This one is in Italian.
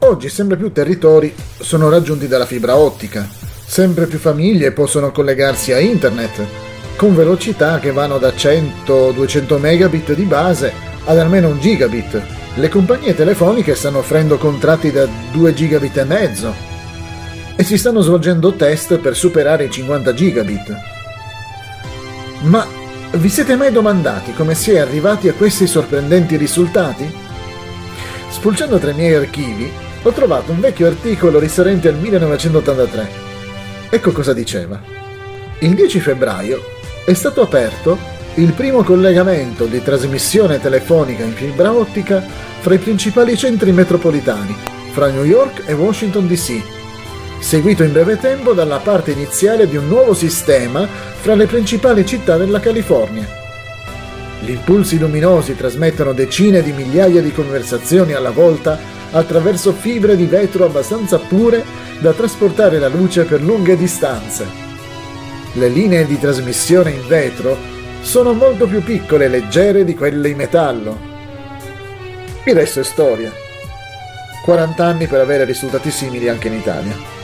Oggi sempre più territori sono raggiunti dalla fibra ottica, sempre più famiglie possono collegarsi a internet con velocità che vanno da 100-200 megabit di base ad almeno un gigabit. Le compagnie telefoniche stanno offrendo contratti da 2 gigabit e mezzo e si stanno svolgendo test per superare i 50 gigabit. Ma vi siete mai domandati come si è arrivati a questi sorprendenti risultati? Spulciando tra i miei archivi ho trovato un vecchio articolo risalente al 1983. Ecco cosa diceva. Il 10 febbraio è stato aperto il primo collegamento di trasmissione telefonica in fibra ottica fra i principali centri metropolitani, fra New York e Washington DC, seguito in breve tempo dalla parte iniziale di un nuovo sistema fra le principali città della California. Gli impulsi luminosi trasmettono decine di migliaia di conversazioni alla volta attraverso fibre di vetro abbastanza pure da trasportare la luce per lunghe distanze. Le linee di trasmissione in vetro sono molto più piccole e leggere di quelle in metallo. Il resto è storia. 40 anni per avere risultati simili anche in Italia.